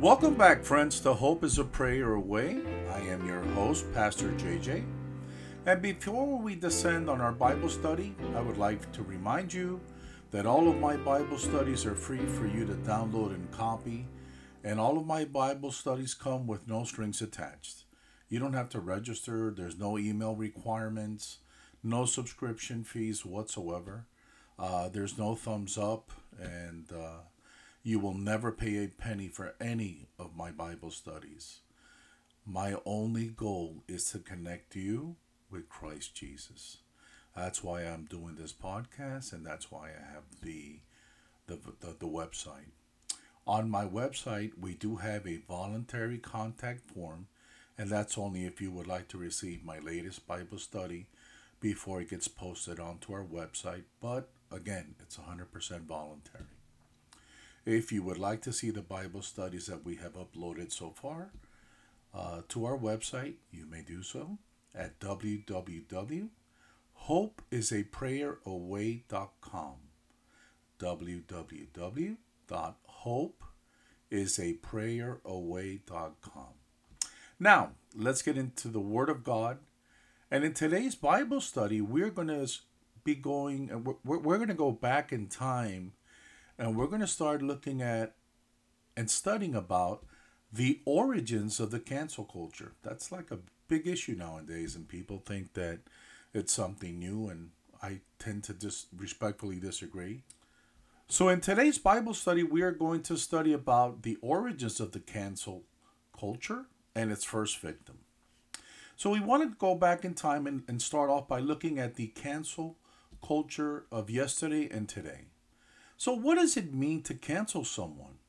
Welcome back, friends, to Hope is a Prayer Away. I am your host, Pastor JJ. And before we descend on our Bible study, I would like to remind you that all of my Bible studies are free for you to download and copy, and all of my Bible studies come with no strings attached. You don't have to register, there's no email requirements, no subscription fees whatsoever. Uh, there's no thumbs up, and uh, you will never pay a penny for any of my Bible studies. My only goal is to connect you with Christ Jesus. That's why I'm doing this podcast, and that's why I have the the, the, the website. On my website, we do have a voluntary contact form, and that's only if you would like to receive my latest Bible study before it gets posted onto our website. But again, it's 100% voluntary. If you would like to see the Bible studies that we have uploaded so far uh, to our website, you may do so at www.hopeisaprayeraway.com. www.hopeisaprayeraway.com. Now, let's get into the Word of God. And in today's Bible study, we're going to be going, we're, we're going to go back in time and we're going to start looking at and studying about the origins of the cancel culture. That's like a big issue nowadays, and people think that it's something new, and I tend to just respectfully disagree. So, in today's Bible study, we are going to study about the origins of the cancel culture and its first victim. So, we want to go back in time and, and start off by looking at the cancel culture of yesterday and today. So, what does it mean to cancel someone?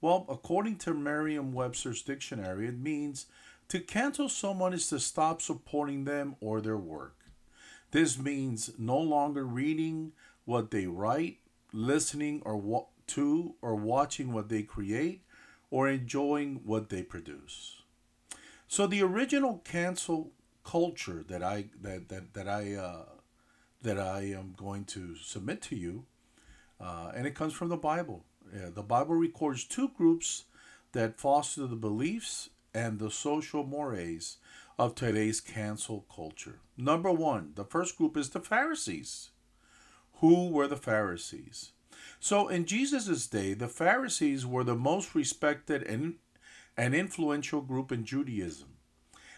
Well, according to Merriam Webster's dictionary, it means to cancel someone is to stop supporting them or their work. This means no longer reading what they write, listening or wa- to or watching what they create, or enjoying what they produce. So the original cancel culture that I that that, that I uh, that I am going to submit to you uh, and it comes from the Bible. Yeah, the Bible records two groups that foster the beliefs and the social mores of today's cancel culture. Number one, the first group is the Pharisees. Who were the Pharisees? So in Jesus' day, the Pharisees were the most respected and, and influential group in Judaism.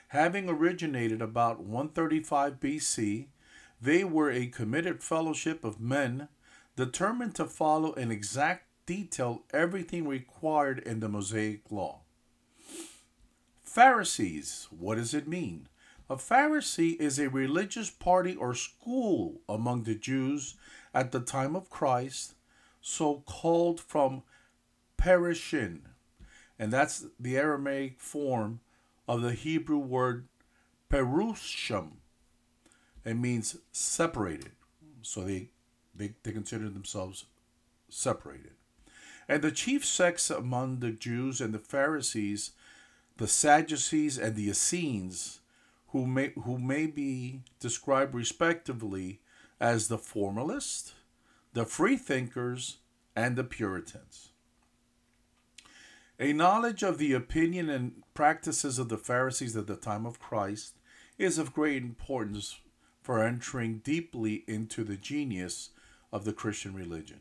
Having originated about 135 BC, they were a committed fellowship of men determined to follow in exact detail everything required in the Mosaic Law. Pharisees, what does it mean? A Pharisee is a religious party or school among the Jews at the time of Christ, so called from perishin, and that's the Aramaic form of the Hebrew word perushim. It means separated. So they they, they considered themselves separated. And the chief sects among the Jews and the Pharisees, the Sadducees and the Essenes, who may, who may be described respectively as the formalists, the freethinkers, and the Puritans. A knowledge of the opinion and practices of the Pharisees at the time of Christ is of great importance for entering deeply into the genius of the Christian religion.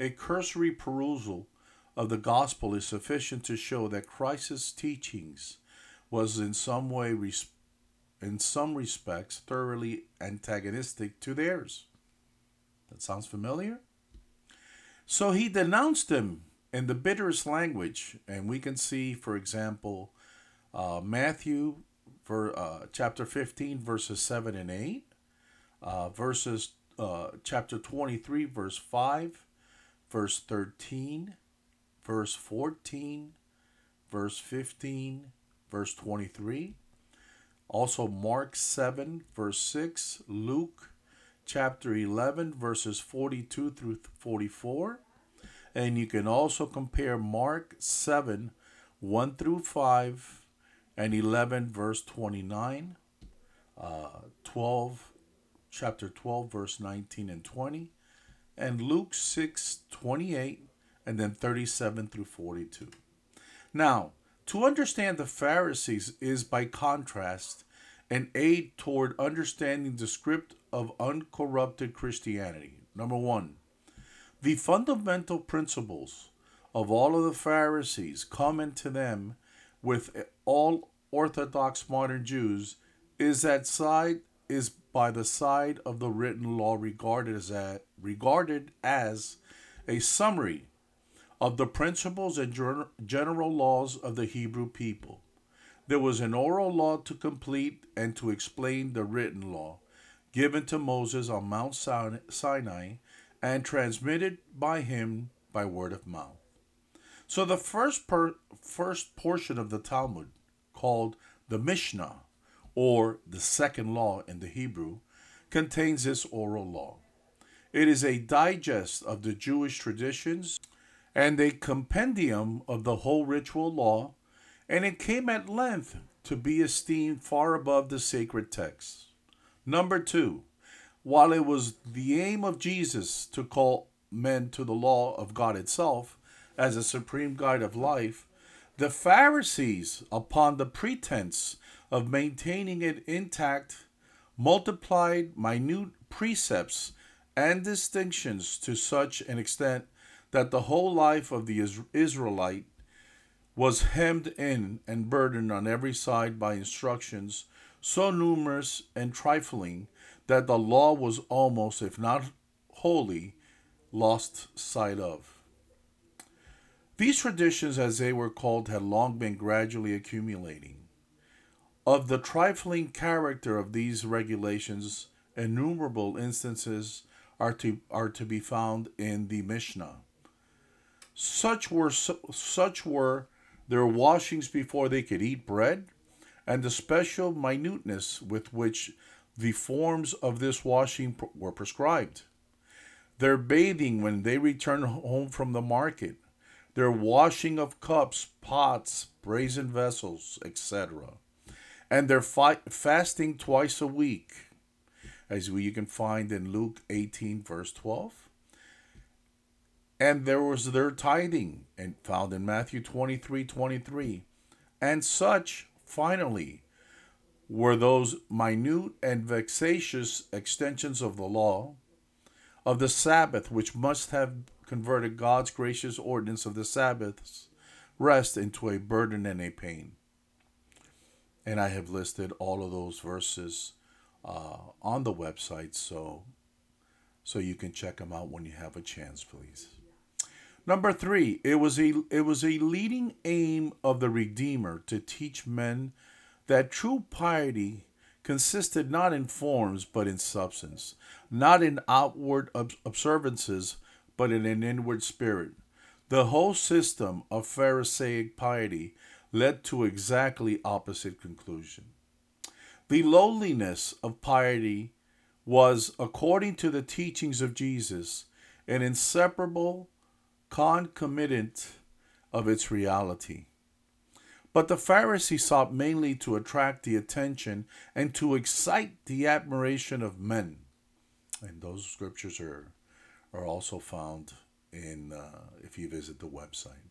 A cursory perusal of the gospel is sufficient to show that Christ's teachings was in some way in some respects thoroughly antagonistic to theirs. That sounds familiar? So he denounced them in the bitterest language, and we can see, for example, uh, Matthew for uh, chapter 15, verses 7 and 8, uh, verses uh, chapter 23, verse 5, verse 13, verse 14, verse 15, verse 23. Also, Mark 7, verse 6, Luke chapter 11, verses 42 through 44. And you can also compare Mark 7, 1 through 5, and 11, verse 29, uh, 12, chapter 12, verse 19 and 20, and Luke 6, 28, and then 37 through 42. Now, to understand the Pharisees is, by contrast, an aid toward understanding the script of uncorrupted Christianity. Number one, the fundamental principles of all of the Pharisees common to them with all Orthodox modern Jews is that side is by the side of the written law regarded as a, regarded as a summary of the principles and general laws of the Hebrew people. There was an oral law to complete and to explain the written law given to Moses on Mount Sinai and transmitted by him by word of mouth. So the first per, first portion of the Talmud, called the Mishnah, or the second law in the Hebrew, contains this oral law. It is a digest of the Jewish traditions and a compendium of the whole ritual law, and it came at length to be esteemed far above the sacred texts. Number two, while it was the aim of Jesus to call men to the law of God itself as a supreme guide of life, the Pharisees, upon the pretense of maintaining it intact, multiplied minute precepts and distinctions to such an extent that the whole life of the Israelite was hemmed in and burdened on every side by instructions so numerous and trifling that the law was almost, if not wholly, lost sight of. These traditions, as they were called, had long been gradually accumulating. Of the trifling character of these regulations, innumerable instances are to, are to be found in the Mishnah. Such were, such were their washings before they could eat bread, and the special minuteness with which the forms of this washing were prescribed. Their bathing when they returned home from the market, their washing of cups, pots, brazen vessels, etc., and their fi- fasting twice a week, as we, you can find in Luke 18, verse 12. And there was their tithing, and found in Matthew 23, 23. And such, finally, were those minute and vexatious extensions of the law, of the Sabbath, which must have converted God's gracious ordinance of the Sabbath's rest into a burden and a pain. And I have listed all of those verses uh, on the website, so so you can check them out when you have a chance, please. Number three, it was a it was a leading aim of the Redeemer to teach men that true piety consisted not in forms but in substance, not in outward observances but in an inward spirit. The whole system of Pharisaic piety led to exactly opposite conclusion. The lowliness of piety was, according to the teachings of Jesus, an inseparable concomitant of its reality. But the Pharisees sought mainly to attract the attention and to excite the admiration of men. And those scriptures are, are also found in uh, if you visit the website.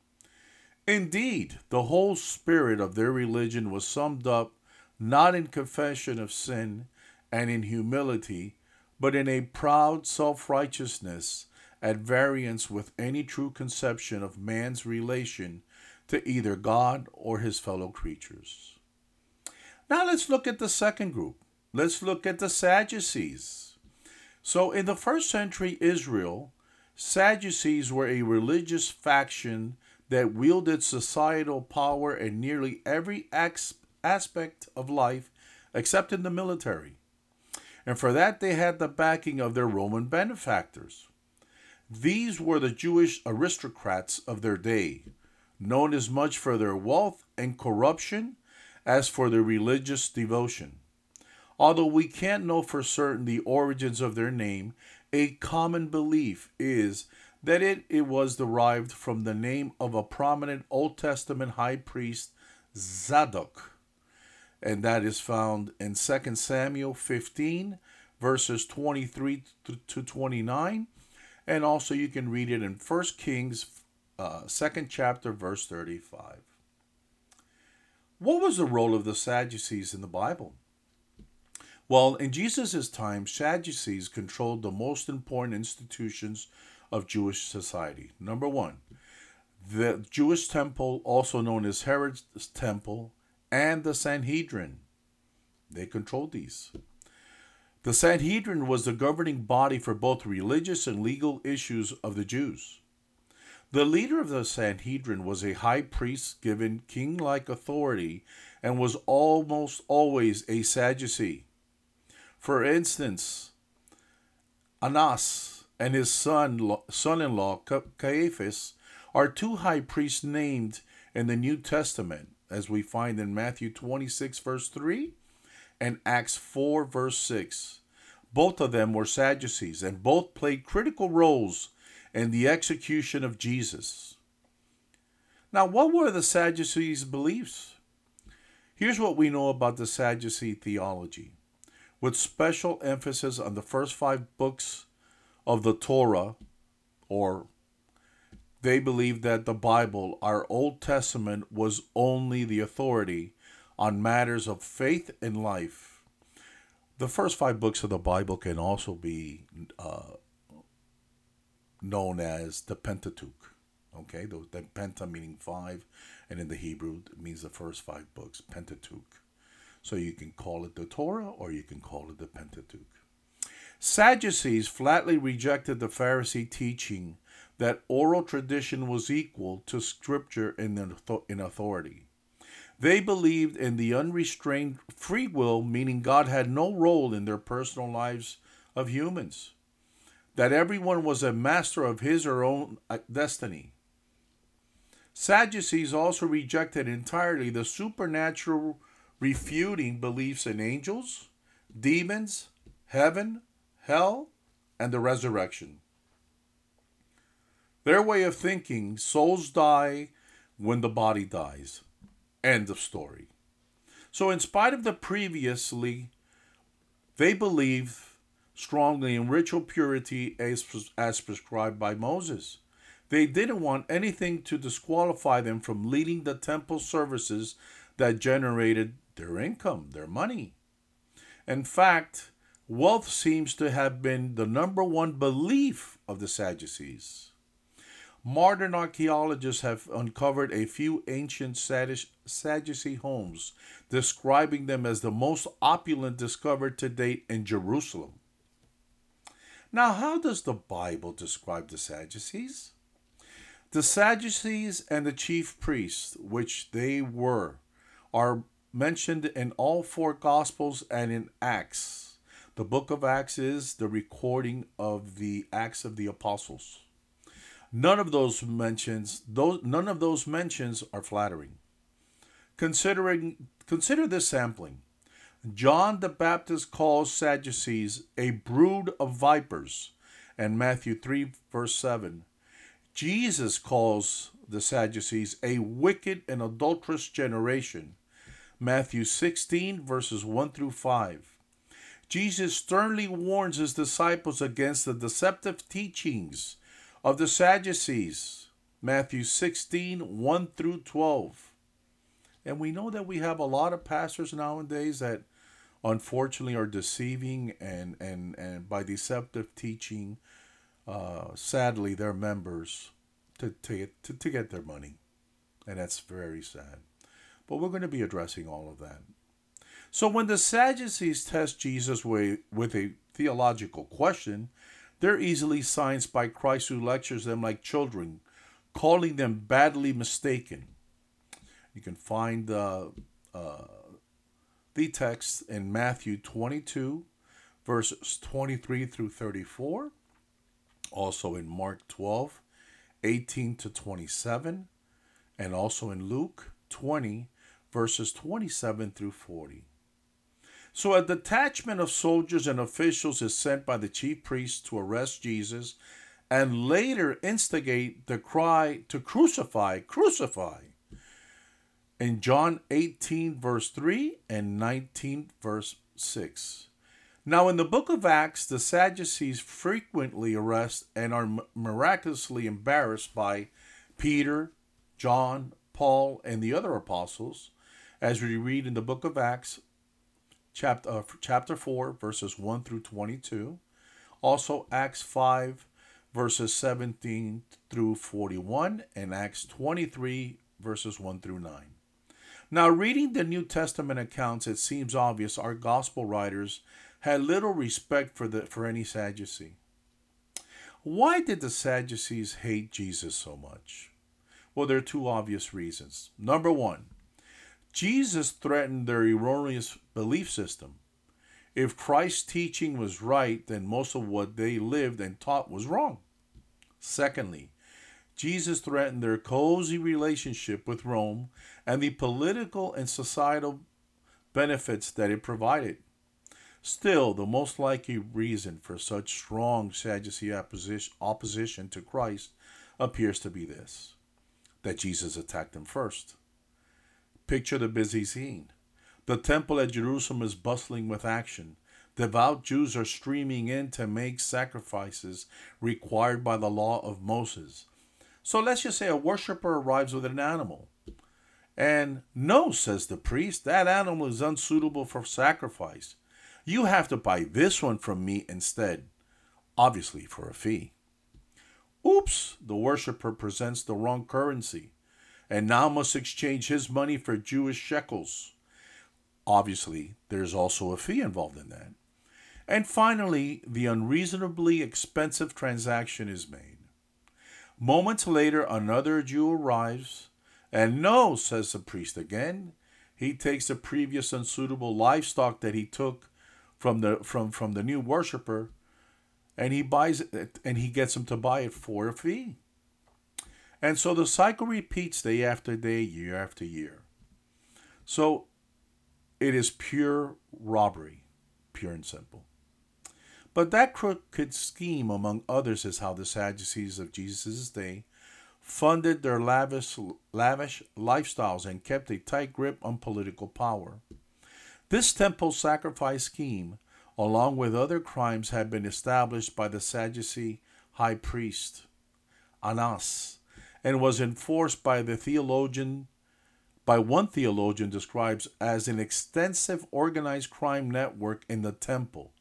Indeed, the whole spirit of their religion was summed up not in confession of sin and in humility, but in a proud self righteousness at variance with any true conception of man's relation to either God or his fellow creatures. Now let's look at the second group. Let's look at the Sadducees. So, in the first century Israel, Sadducees were a religious faction that wielded societal power in nearly every aspect of life except in the military. And for that, they had the backing of their Roman benefactors. These were the Jewish aristocrats of their day, known as much for their wealth and corruption as for their religious devotion. Although we can't know for certain the origins of their name, a common belief is that it, it was derived from the name of a prominent Old Testament high priest, Zadok. And that is found in 2 Samuel 15, verses 23 to 29. And also you can read it in 1 Kings uh, second chapter, verse 35. What was the role of the Sadducees in the Bible? Well, in Jesus' time, Sadducees controlled the most important institutions of Jewish society. Number one, the Jewish temple, also known as Herod's temple, and the Sanhedrin. They controlled these. The Sanhedrin was the governing body for both religious and legal issues of the Jews. The leader of the Sanhedrin was a high priest given king like authority and was almost always a Sadducee. For instance, Annas and his son in law Caiaphas are two high priests named in the New Testament, as we find in Matthew 26, verse 3 and Acts 4, verse 6. Both of them were Sadducees, and both played critical roles in the execution of Jesus. Now, what were the Sadducees' beliefs? Here's what we know about the Sadducee theology, with special emphasis on the first five books of the Torah, or they believed that the Bible, our Old Testament, was only the authority on matters of faith and life. The first five books of the Bible can also be uh, known as the Pentateuch. Okay, the, the penta meaning five, and in the Hebrew it means the first five books, Pentateuch. So you can call it the Torah or you can call it the Pentateuch. Sadducees flatly rejected the Pharisee teaching that oral tradition was equal to scripture in, authority. They believed in the unrestrained free will, meaning God had no role in their personal lives of humans that everyone was a master of his or own uh, destiny. Sadducees also rejected entirely the supernatural, refuting beliefs in angels, demons, heaven, hell, and the resurrection. Their way of thinking souls die when the body dies. End of story. So, in spite of the previously, they believe strongly in ritual purity as, as prescribed by Moses. They didn't want anything to disqualify them from leading the temple services that generated their income, their money. In fact, wealth seems to have been the number one belief of the Sadducees. Modern archaeologists have uncovered a few ancient Sadducee homes, describing them as the most opulent discovered to date in Jerusalem. Now, how does the Bible describe the Sadducees? The Sadducees and the chief priests, which they were, are mentioned in all four Gospels and in Acts. The book of Acts is the recording of the Acts of the Apostles. None of those mentions, those none of those mentions are flattering. Considering consider this sampling. John the Baptist calls Sadducees a brood of vipers, and Matthew 3, verse 7. Jesus calls the Sadducees a wicked and adulterous generation, Matthew 16, verses 1 through 5. Jesus sternly warns his disciples against the deceptive teachings of the Sadducees, Matthew 16, 1 through 12. And we know that we have a lot of pastors nowadays that unfortunately are deceiving and, and, and by deceptive teaching, uh, sadly, their members to, to, to, to get their money. And that's very sad. But we're going to be addressing all of that. So when the Sadducees test Jesus with, a theological question, they're easily silenced by Christ who lectures them like children, calling them badly mistaken. You can find uh, uh, the text in Matthew 22, verses 23 through 34, also in Mark 12, 18 to 27, and also in Luke 20, verses 27 through 40. So a detachment of soldiers and officials is sent by the chief priests to arrest Jesus and later instigate the cry to crucify, crucify in John 18, verse 3 and 19, verse 6. Now, in the book of Acts, the Sadducees frequently arrest and are miraculously embarrassed by Peter, John, Paul, and the other apostles, as we read in the book of Acts, chapter, uh, chapter 4, verses 1 through 22. Also, Acts 5, verses 17 through 41, and Acts 23, verses 1 through 9. Now, reading the New Testament accounts, it seems obvious our gospel writers had little respect for, the, for any Sadducee. Why did the Sadducees hate Jesus so much? Well, there are two obvious reasons. Number one, Jesus threatened their erroneous belief system. If Christ's teaching was right, then most of what they lived and taught was wrong. Secondly, Jesus threatened their cozy relationship with Rome and the political and societal benefits that it provided. Still, the most likely reason for such strong Sadducee opposition to Christ appears to be this that Jesus attacked them first. Picture the busy scene. The temple at Jerusalem is bustling with action. Devout Jews are streaming in to make sacrifices required by the law of Moses. So let's just say a worshiper arrives with an animal. And no, says the priest, that animal is unsuitable for sacrifice. You have to buy this one from me instead, obviously for a fee. Oops, the worshiper presents the wrong currency and now must exchange his money for Jewish shekels. Obviously, there's also a fee involved in that. And finally, the unreasonably expensive transaction is made. Moments later, another Jew arrives, and no, says the priest again. He takes the previous unsuitable livestock that he took from the from, from the new worshiper, and he buys it and he gets him to buy it for a fee. And so the cycle repeats day after day, year after year. So it is pure robbery, pure and simple. But that crooked scheme, among others, is how the Sadducees of Jesus' day funded their lavish, lavish lifestyles and kept a tight grip on political power. This temple sacrifice scheme, along with other crimes, had been established by the Sadducee high priest, Annas, and was enforced by the theologian by one theologian describes as an extensive organized crime network in the temple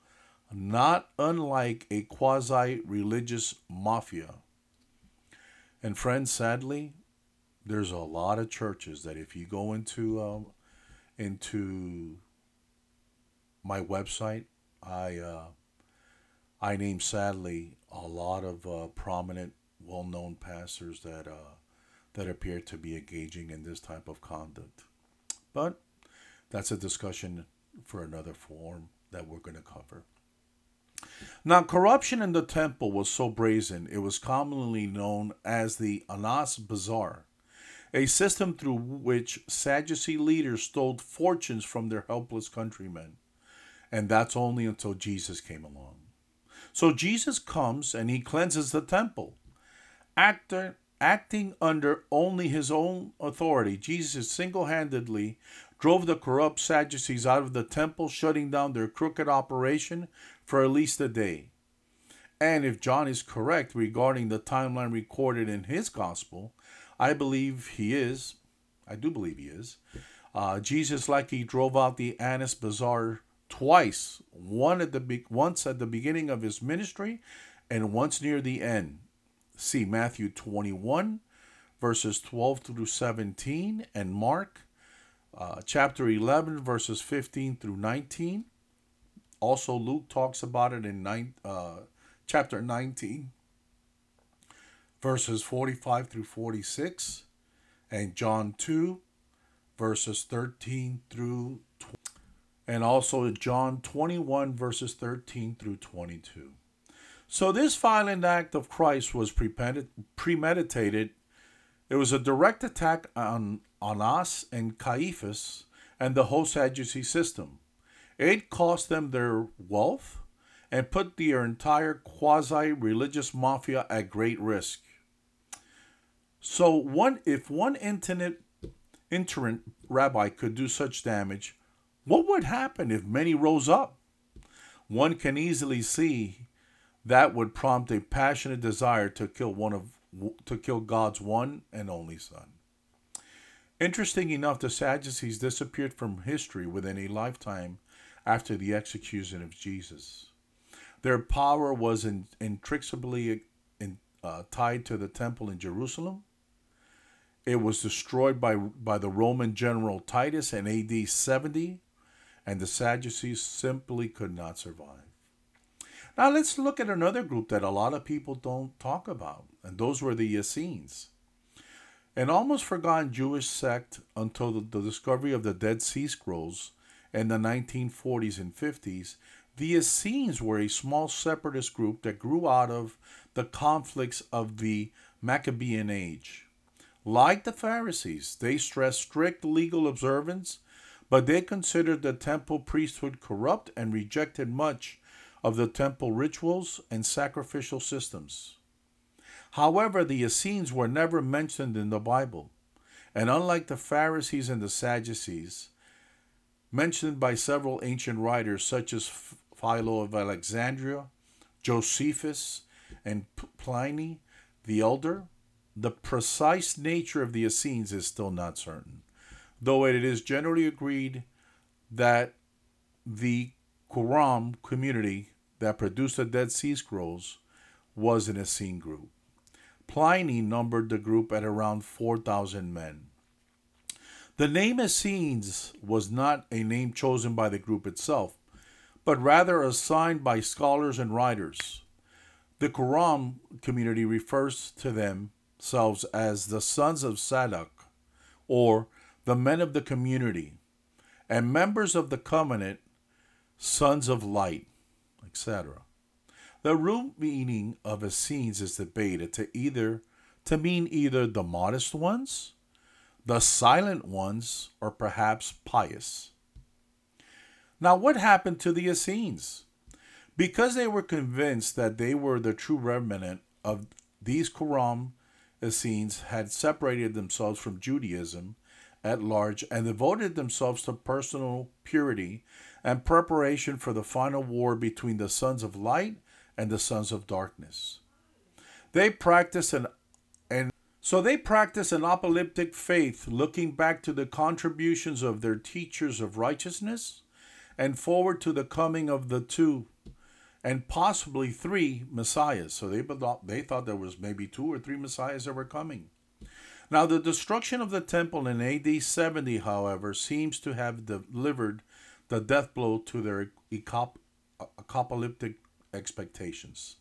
not unlike a quasi religious mafia. And friends, sadly, there's a lot of churches that if you go into um, into my website, I uh, I name sadly a lot of uh, prominent, well-known pastors that uh, that appear to be engaging in this type of conduct. But that's a discussion for another forum that we're going to cover. Now, corruption in the temple was so brazen, it was commonly known as the Annas Bazaar, a system through which Sadducee leaders stole fortunes from their helpless countrymen. And that's only until Jesus came along. So Jesus comes and he cleanses the temple. Actor, acting under only his own authority, Jesus single handedly drove the corrupt Sadducees out of the temple, shutting down their crooked operation for at least a day. And if John is correct regarding the timeline recorded in his gospel, I believe he is. I do believe he is. Uh, Jesus likely drove out the Annas Bazaar twice, one at the be- once at the beginning of his ministry, and once near the end. See Matthew 21, verses 12 through 17, and Mark uh, chapter 11, verses 15 through 19. Also, Luke talks about it in nine, uh, chapter 19, verses 45 through 46, and John 2, verses 13 through 20, and also John 21, verses 13 through 22. So, this violent act of Christ was premeditated. It was a direct attack on, Annas and Caiaphas and the whole Sadducee system. It cost them their wealth and put their entire quasi religious mafia at great risk. So one if one internet rabbi could do such damage, what would happen if many rose up? One can easily see that would prompt a passionate desire to kill one of to kill God's one and only son. Interesting enough, the Sadducees disappeared from history within a lifetime after the execution of Jesus. Their power was in, inextricably in, uh, tied to the temple in Jerusalem. It was destroyed by, by the Roman general Titus in AD 70, and the Sadducees simply could not survive. Now let's look at another group that a lot of people don't talk about, and those were the Essenes. An almost forgotten Jewish sect until the, the discovery of the Dead Sea Scrolls in the 1940s and 50s, the Essenes were a small separatist group that grew out of the conflicts of the Maccabean age. Like the Pharisees, they stressed strict legal observance, but they considered the temple priesthood corrupt and rejected much of the temple rituals and sacrificial systems. However, the Essenes were never mentioned in the Bible, and unlike the Pharisees and the Sadducees, mentioned by several ancient writers such as Philo of Alexandria, Josephus, and Pliny the Elder, the precise nature of the Essenes is still not certain, though it is generally agreed that the Qumran community that produced the Dead Sea Scrolls was an Essene group. Pliny numbered the group at around 4,000 men. The name Essenes was not a name chosen by the group itself, but rather assigned by scholars and writers. The Qumran community refers to themselves as the sons of Zadok, or the men of the community, and members of the covenant, sons of light, etc. The root meaning of Essenes is debated to either to mean either the modest ones, the silent ones, or perhaps pious. Now, what happened to the Essenes? Because they were convinced that they were the true remnant of these Qumran Essenes had separated themselves from Judaism at large and devoted themselves to personal purity and preparation for the final war between the sons of light and the sons of darkness. They practice an and so they practice an apocalyptic faith, looking back to the contributions of their teachers of righteousness and forward to the coming of the two and possibly three messiahs. So they thought they thought there was maybe two or three messiahs that were coming. Now the destruction of the temple in AD 70, however, seems to have delivered the death blow to their apocalyptic expectations.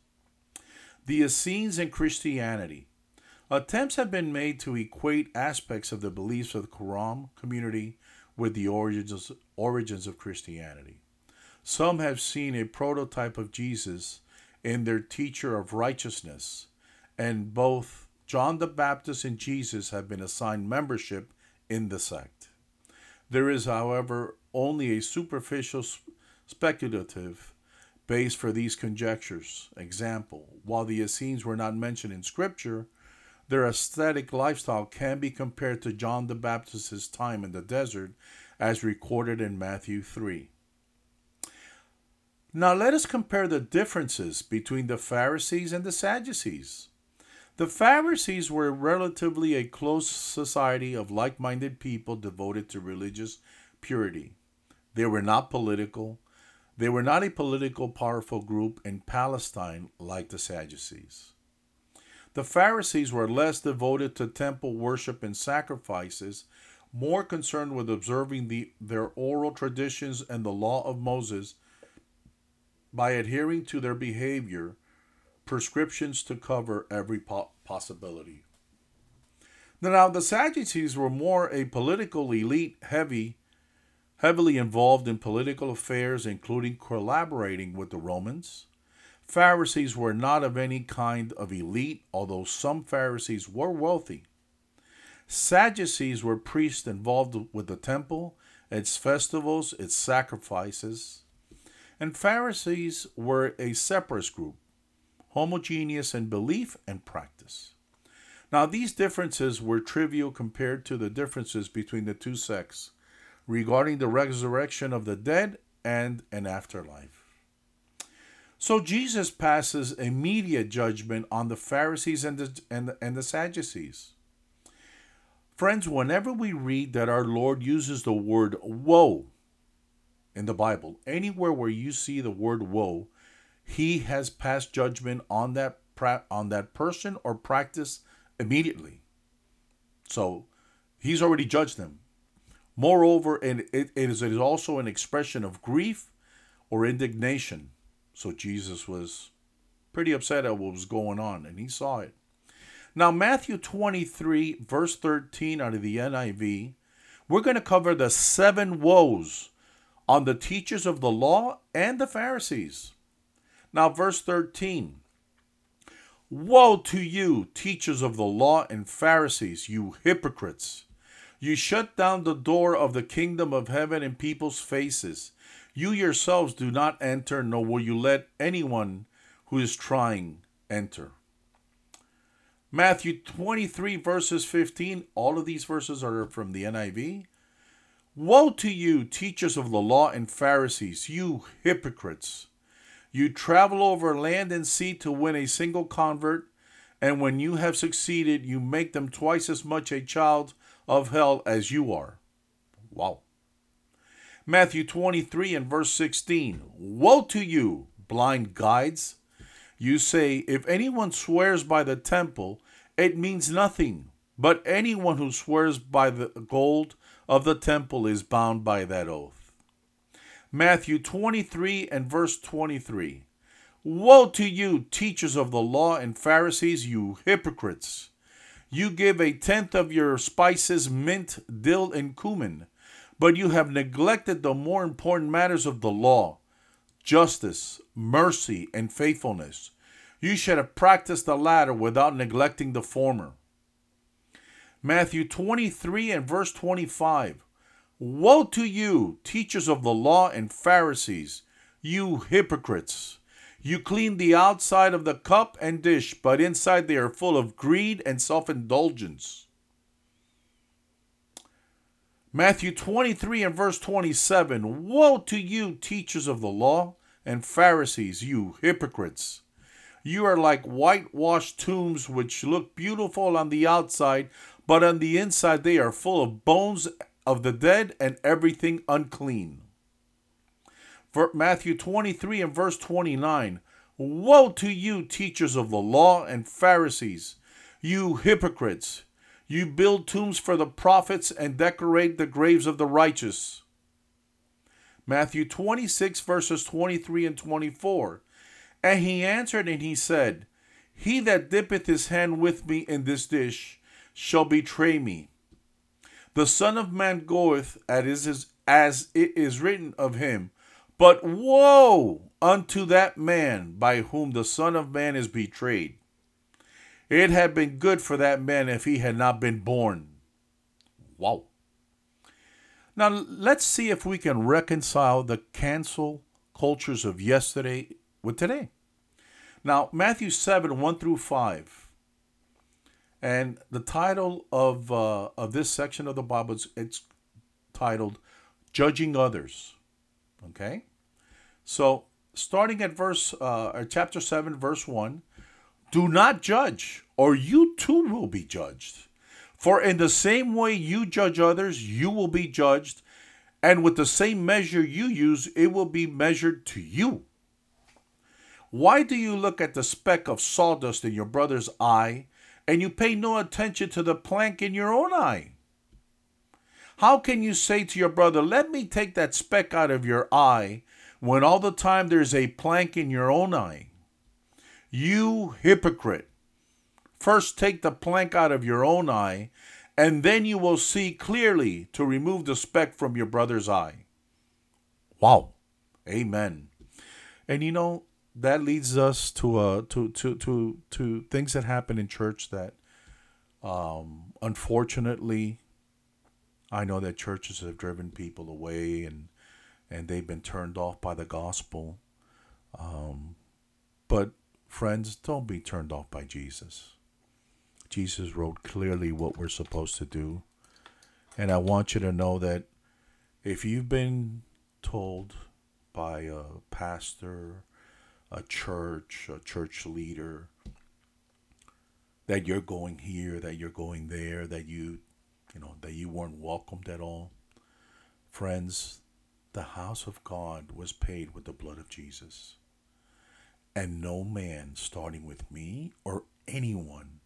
The Essenes and Christianity. Attempts have been made to equate aspects of the beliefs of the Qumran community with the origins, origins of Christianity. Some have seen a prototype of Jesus in their teacher of righteousness, and both John the Baptist and Jesus have been assigned membership in the sect. There is, however, only a superficial speculative base for these conjectures. Example, while the Essenes were not mentioned in Scripture, their ascetic lifestyle can be compared to John the Baptist's time in the desert as recorded in Matthew 3. Now let us compare the differences between the Pharisees and the Sadducees. The Pharisees were relatively a close society of like minded people devoted to religious purity. They were not political, they were not a political powerful group in Palestine like the Sadducees. The Pharisees were less devoted to temple worship and sacrifices, more concerned with observing the, their oral traditions and the law of Moses by adhering to their behavior, prescriptions to cover every po- possibility. Now, the Sadducees were more a political elite heavy heavily involved in political affairs, including collaborating with the Romans. Pharisees were not of any kind of elite, although some Pharisees were wealthy. Sadducees were priests involved with the temple, its festivals, its sacrifices. And Pharisees were a separate group, homogeneous in belief and practice. Now, these differences were trivial compared to the differences between the two sects regarding the resurrection of the dead and an afterlife. So Jesus passes immediate judgment on the Pharisees and the, and and the Sadducees. Friends, whenever we read that our Lord uses the word woe in the Bible, anywhere where you see the word woe, he has passed judgment on that on that person or practice immediately. So he's already judged them. Moreover, and it, it, is, it is also an expression of grief or indignation. So Jesus was pretty upset at what was going on, and he saw it. Now, Matthew 23, verse 13 out of the NIV, we're going to cover the seven woes on the teachers of the law and the Pharisees. Now, verse 13 Woe to you, teachers of the law and Pharisees, you hypocrites! You shut down the door of the kingdom of heaven in people's faces. You yourselves do not enter, nor will you let anyone who is trying enter. Matthew 23, verses 15. All of these verses are from the NIV. Woe to you, teachers of the law and Pharisees, you hypocrites! You travel over land and sea to win a single convert, and when you have succeeded, you make them twice as much a child of hell as you are. Wow. Matthew 23 and verse 16 Woe to you, blind guides! You say, If anyone swears by the temple, it means nothing, but anyone who swears by the gold of the temple is bound by that oath. Matthew 23 and verse 23 Woe to you, teachers of the law and Pharisees, you hypocrites! You give a tenth of your spices, mint, dill, and cumin but you have neglected the more important matters of the law justice, mercy, and faithfulness. You should have practiced the latter without neglecting the former. Matthew 23 and verse 25 Woe to you, teachers of the law and Pharisees, you hypocrites! You clean the outside of the cup and dish, but inside they are full of greed and self indulgence. Matthew 23 and verse 27 Woe to you, teachers of the law and Pharisees, you hypocrites! You are like whitewashed tombs which look beautiful on the outside, but on the inside they are full of bones of the dead and everything unclean. For Matthew 23 and verse 29 Woe to you, teachers of the law and Pharisees, you hypocrites! You build tombs for the prophets and decorate the graves of the righteous. Matthew 26, verses 23 and 24. And he answered and he said, He that dippeth his hand with me in this dish shall betray me. The Son of Man goeth as it is written of him. But woe unto that man by whom the Son of Man is betrayed. It had been good for that man if he had not been born. Wow. Now, let's see if we can reconcile the cancel cultures of yesterday with today. Now, Matthew 7 1 through 5. And the title of, uh, of this section of the Bible is it's titled Judging Others. Okay? So, starting at verse, uh, chapter 7, verse 1 do not judge, or you too will be judged. For in the same way you judge others, you will be judged, and with the same measure you use, it will be measured to you. Why do you look at the speck of sawdust in your brother's eye, and you pay no attention to the plank in your own eye? How can you say to your brother, Let me take that speck out of your eye, when all the time there's a plank in your own eye? You hypocrite! First take the plank out of your own eye, and then you will see clearly to remove the speck from your brother's eye. Wow. Amen. And you know, that leads us to uh to to to to things that happen in church that um unfortunately I know that churches have driven people away and and they've been turned off by the gospel. Um, but Friends, don't be turned off by Jesus. Jesus wrote clearly what we're supposed to do. And I want you to know that if you've been told by a pastor, a church, a church leader, that you're going here, that you're going there, that you you know, that you weren't welcomed at all. Friends, the house of God was paid with the blood of Jesus. And no man, starting with me or anyone,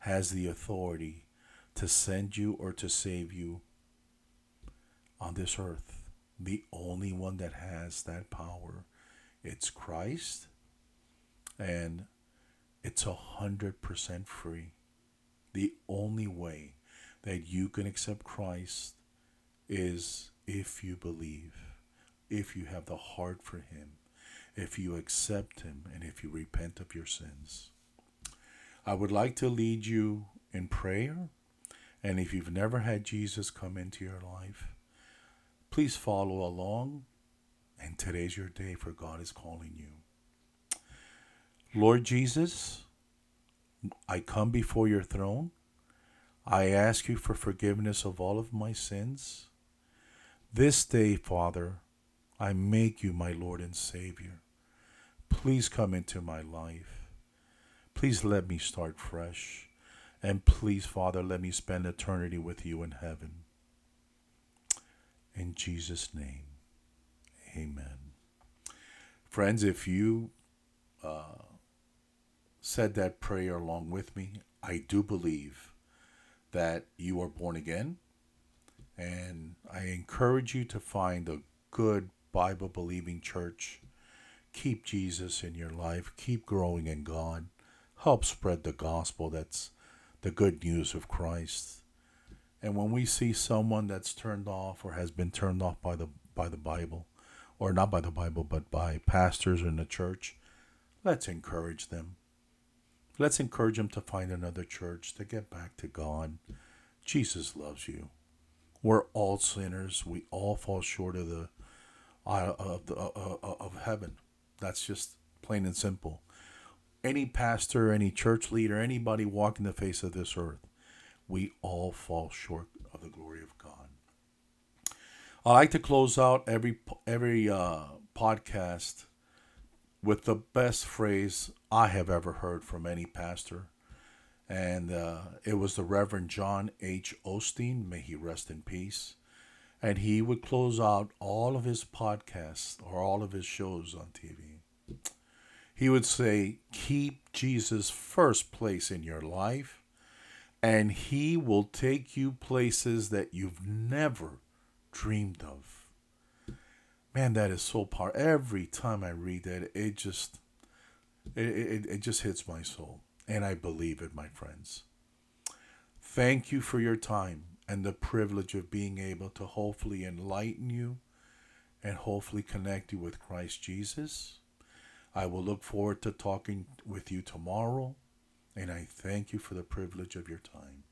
has the authority to send you or to save you on this earth. The only one that has that power, it's Christ, and it's a hundred percent free. The only way that you can accept Christ is if you believe, if you have the heart for Him, if you accept Him, and if you repent of your sins. I would like to lead you in prayer. And if you've never had Jesus come into your life, please follow along. And today's your day, for God is calling you. Lord Jesus, I come before your throne. I ask you for forgiveness of all of my sins. This day, Father, I make you my Lord and Savior. Please come into my life. Please let me start fresh. And please, Father, let me spend eternity with you in heaven. In Jesus' name, amen. Friends, if you uh, said that prayer along with me, I do believe that you are born again. And I encourage you to find a good Bible believing church. Keep Jesus in your life. Keep growing in God help spread the gospel that's the good news of Christ. And when we see someone that's turned off or has been turned off by the by the Bible, or not by the Bible, but by pastors in the church, let's encourage them. Let's encourage them to find another church to get back to God. Jesus loves you. We're all sinners. We all fall short of the uh, of the, uh, uh, of heaven. That's just plain and simple any pastor, any church leader, anybody walking the face of this earth, we all fall short of the glory of God. I like to close out every every uh, podcast with the best phrase I have ever heard from any pastor, and uh, it was the Reverend John H. Osteen. May he rest in peace. And he would close out all of his podcasts or all of his shows on TV he would say, Keep Jesus first place in your life, and he will take you places that you've never dreamed of. Man, that is so powerful. Every time I read that, it just it, it, it just hits my soul. And I believe it, my friends. Thank you for your time and the privilege of being able to hopefully enlighten you and hopefully connect you with Christ Jesus. I will look forward to talking with you tomorrow, and I thank you for the privilege of your time.